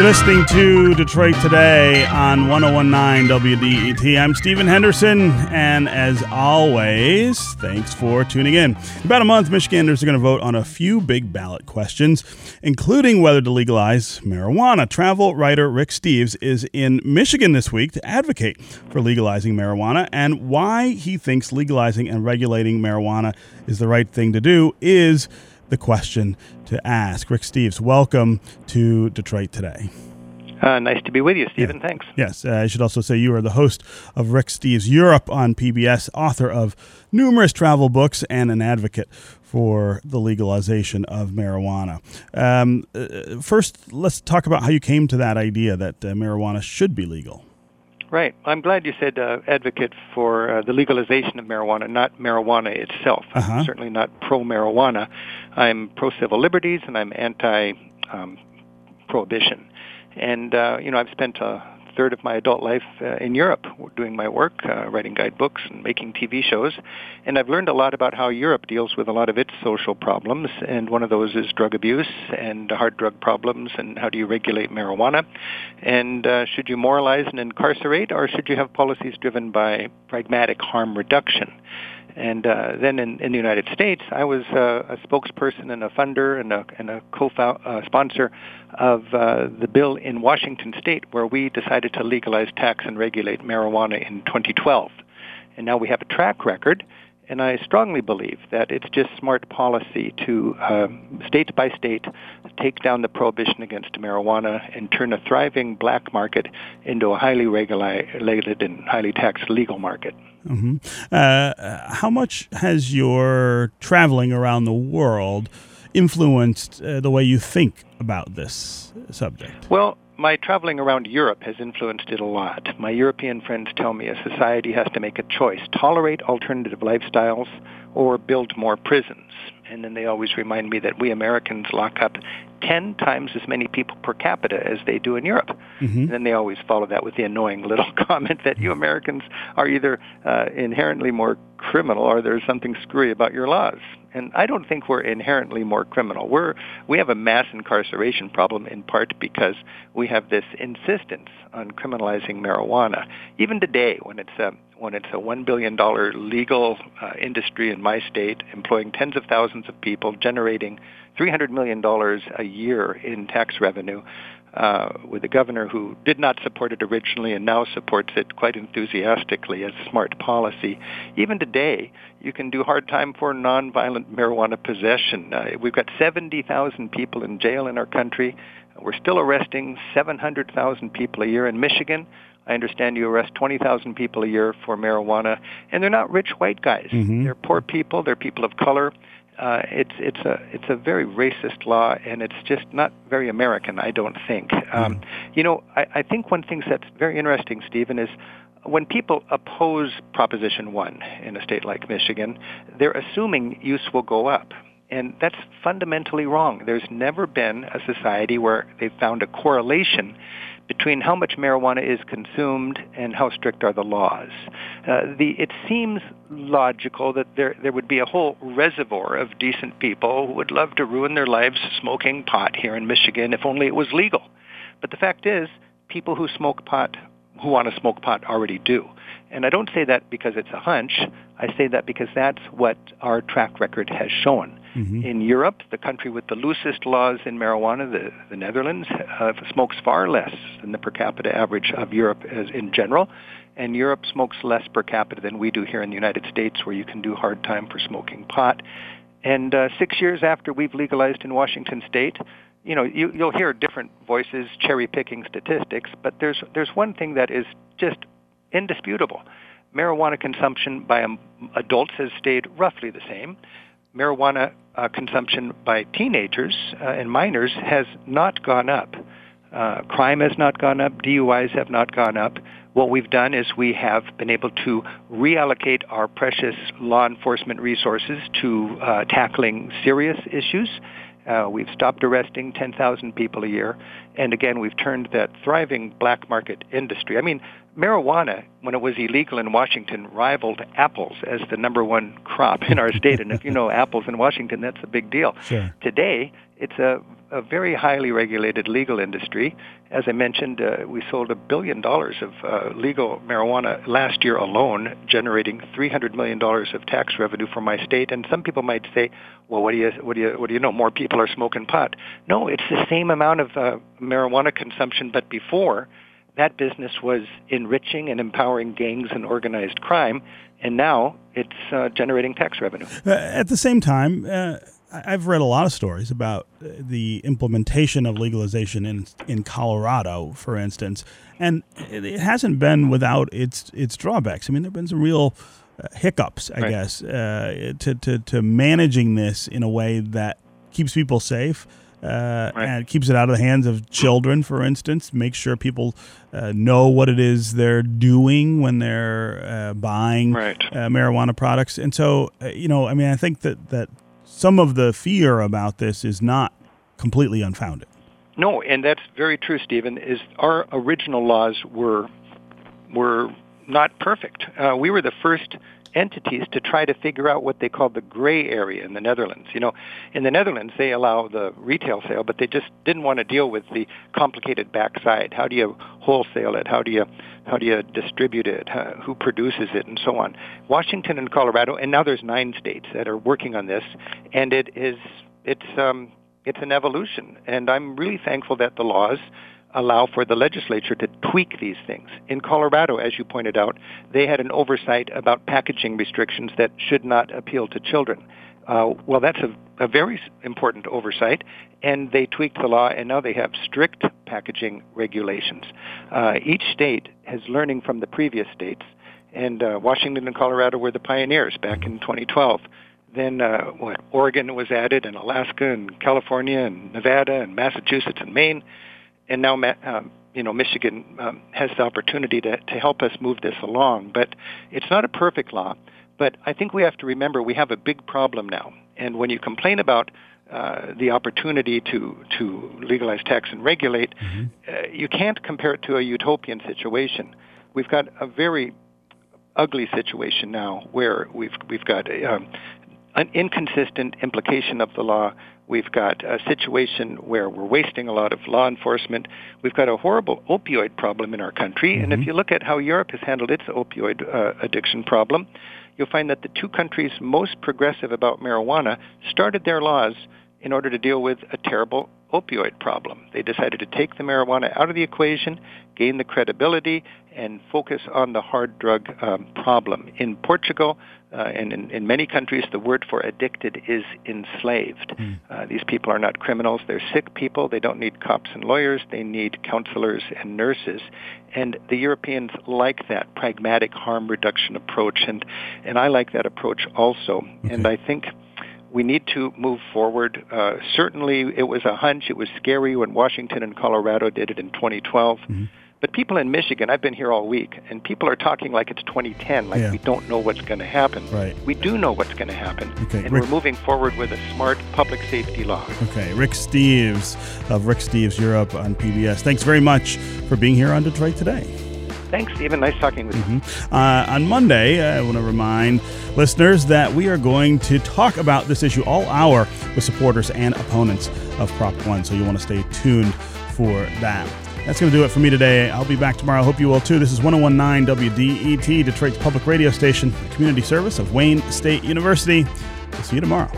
You're listening to Detroit Today on 1019 WDET. I'm Stephen Henderson, and as always, thanks for tuning in. In about a month, Michiganders are going to vote on a few big ballot questions, including whether to legalize marijuana. Travel writer Rick Steves is in Michigan this week to advocate for legalizing marijuana, and why he thinks legalizing and regulating marijuana is the right thing to do is the question to ask. Rick Steves, welcome to Detroit Today. Uh, nice to be with you, Stephen. Yeah. Thanks. Yes, uh, I should also say you are the host of Rick Steves Europe on PBS, author of numerous travel books, and an advocate for the legalization of marijuana. Um, uh, first, let's talk about how you came to that idea that uh, marijuana should be legal. Right. I'm glad you said uh, advocate for uh, the legalization of marijuana, not marijuana itself. Uh-huh. I'm certainly not pro marijuana. I'm pro civil liberties and I'm anti um, prohibition. And uh, you know, I've spent a third of my adult life uh, in Europe doing my work, uh, writing guidebooks and making TV shows. And I've learned a lot about how Europe deals with a lot of its social problems. And one of those is drug abuse and hard drug problems and how do you regulate marijuana. And uh, should you moralize and incarcerate or should you have policies driven by pragmatic harm reduction? And uh, then in, in the United States, I was uh, a spokesperson and a funder and a, and a co-sponsor uh, of uh, the bill in Washington State where we decided to legalize, tax, and regulate marijuana in 2012. And now we have a track record and I strongly believe that it's just smart policy to, uh, state by state, take down the prohibition against marijuana and turn a thriving black market into a highly regulated and highly taxed legal market. Mm-hmm. Uh, how much has your traveling around the world influenced uh, the way you think about this subject? Well, my traveling around Europe has influenced it a lot. My European friends tell me a society has to make a choice tolerate alternative lifestyles or build more prisons. And then they always remind me that we Americans lock up 10 times as many people per capita as they do in Europe. Mm-hmm. And then they always follow that with the annoying little comment that you Americans are either uh, inherently more criminal or there's something screwy about your laws. And I don't think we're inherently more criminal. We're we have a mass incarceration problem in part because we have this insistence on criminalizing marijuana. Even today, when it's a when it's a one billion dollar legal uh, industry in my state, employing tens of thousands of people, generating three hundred million dollars a year in tax revenue, uh, with a governor who did not support it originally and now supports it quite enthusiastically as smart policy. Even today, you can do hard time for nonviolent marijuana possession. Uh, we've got 70,000 people in jail in our country. We're still arresting 700,000 people a year in Michigan. I understand you arrest 20,000 people a year for marijuana, and they're not rich white guys. Mm-hmm. They're poor people. They're people of color uh, it's it's a it's a very racist law, and it's just not very American. I don't think. Um, mm. You know, I, I think one thing that's very interesting, Stephen, is when people oppose Proposition One in a state like Michigan, they're assuming use will go up. And that's fundamentally wrong. There's never been a society where they've found a correlation between how much marijuana is consumed and how strict are the laws. Uh, the, it seems logical that there, there would be a whole reservoir of decent people who would love to ruin their lives smoking pot here in Michigan if only it was legal. But the fact is, people who smoke pot, who want to smoke pot, already do. And I don't say that because it's a hunch. I say that because that's what our track record has shown. Mm-hmm. In Europe, the country with the loosest laws in marijuana, the, the Netherlands, uh, smokes far less than the per capita average of Europe as in general. And Europe smokes less per capita than we do here in the United States, where you can do hard time for smoking pot. And uh, six years after we've legalized in Washington State, you know, you, you'll hear different voices cherry picking statistics, but there's there's one thing that is just indisputable. Marijuana consumption by adults has stayed roughly the same marijuana uh, consumption by teenagers uh, and minors has not gone up. Uh, crime has not gone up. DUIs have not gone up. What we've done is we have been able to reallocate our precious law enforcement resources to uh, tackling serious issues. Uh, we've stopped arresting 10,000 people a year. And again, we've turned that thriving black market industry. I mean, marijuana, when it was illegal in Washington, rivaled apples as the number one crop in our state. and if you know apples in Washington, that's a big deal. Sure. Today, it's a a very highly regulated legal industry. As I mentioned, uh, we sold a billion dollars of uh, legal marijuana last year alone, generating $300 million of tax revenue for my state. And some people might say, well, what do you, what do you, what do you know? More people are smoking pot. No, it's the same amount of uh, marijuana consumption, but before, that business was enriching and empowering gangs and organized crime, and now it's uh, generating tax revenue. Uh, at the same time, uh, I've read a lot of stories about uh, the implementation of legalization in in Colorado, for instance, and it hasn't been without its its drawbacks. I mean, there've been some real uh, hiccups, I right. guess, uh, to, to to managing this in a way that keeps people safe. Uh, right. and keeps it out of the hands of children, for instance. Make sure people uh, know what it is they're doing when they're uh, buying right. Uh, marijuana products. And so, uh, you know, I mean, I think that that some of the fear about this is not completely unfounded. No, and that's very true, Stephen. Is our original laws were were not perfect. Uh, we were the first entities to try to figure out what they call the gray area in the Netherlands. You know, in the Netherlands they allow the retail sale, but they just didn't want to deal with the complicated backside. How do you wholesale it? How do you how do you distribute it? How, who produces it, and so on. Washington and Colorado, and now there's nine states that are working on this, and it is it's um, it's an evolution, and I'm really thankful that the laws allow for the legislature to tweak these things. In Colorado, as you pointed out, they had an oversight about packaging restrictions that should not appeal to children. Uh, well, that's a, a very important oversight, and they tweaked the law, and now they have strict packaging regulations. Uh, each state is learning from the previous states, and uh, Washington and Colorado were the pioneers back in 2012 then uh, what Oregon was added, and Alaska, and California, and Nevada, and Massachusetts, and Maine and now um, you know Michigan um, has the opportunity to, to help us move this along. But it's not a perfect law. But I think we have to remember we have a big problem now. And when you complain about uh, the opportunity to to legalize tax and regulate, mm-hmm. uh, you can't compare it to a utopian situation. We've got a very ugly situation now where we've we've got um, an inconsistent implication of the law We've got a situation where we're wasting a lot of law enforcement. We've got a horrible opioid problem in our country. Mm-hmm. And if mm-hmm. you look at how Europe has handled its opioid uh, addiction problem, you'll find that the two countries most progressive about marijuana started their laws in order to deal with a terrible opioid problem. They decided to take the marijuana out of the equation, gain the credibility, and focus on the hard drug um, problem. In Portugal uh, and in, in, many countries, the word for addicted is enslaved. Mm. Uh, these people are not criminals. They're sick people. They don't need cops and lawyers. They need counselors and nurses. And the Europeans like that pragmatic harm reduction approach, and, and I like that approach also. Okay. And I think we need to move forward. Uh, certainly, it was a hunch. It was scary when Washington and Colorado did it in 2012. Mm-hmm. But people in Michigan, I've been here all week, and people are talking like it's 2010, like yeah. we don't know what's going to happen. Right. We do know what's going to happen, okay. and Rick, we're moving forward with a smart public safety law. Okay, Rick Steves of Rick Steves Europe on PBS. Thanks very much for being here on Detroit Today. Thanks, Stephen. Nice talking with you. Mm-hmm. Uh, on Monday, I want to remind listeners that we are going to talk about this issue all hour with supporters and opponents of Prop 1. So you want to stay tuned for that. That's going to do it for me today. I'll be back tomorrow. I hope you will too. This is 1019 WDET, Detroit's public radio station, the community service of Wayne State University. We'll see you tomorrow.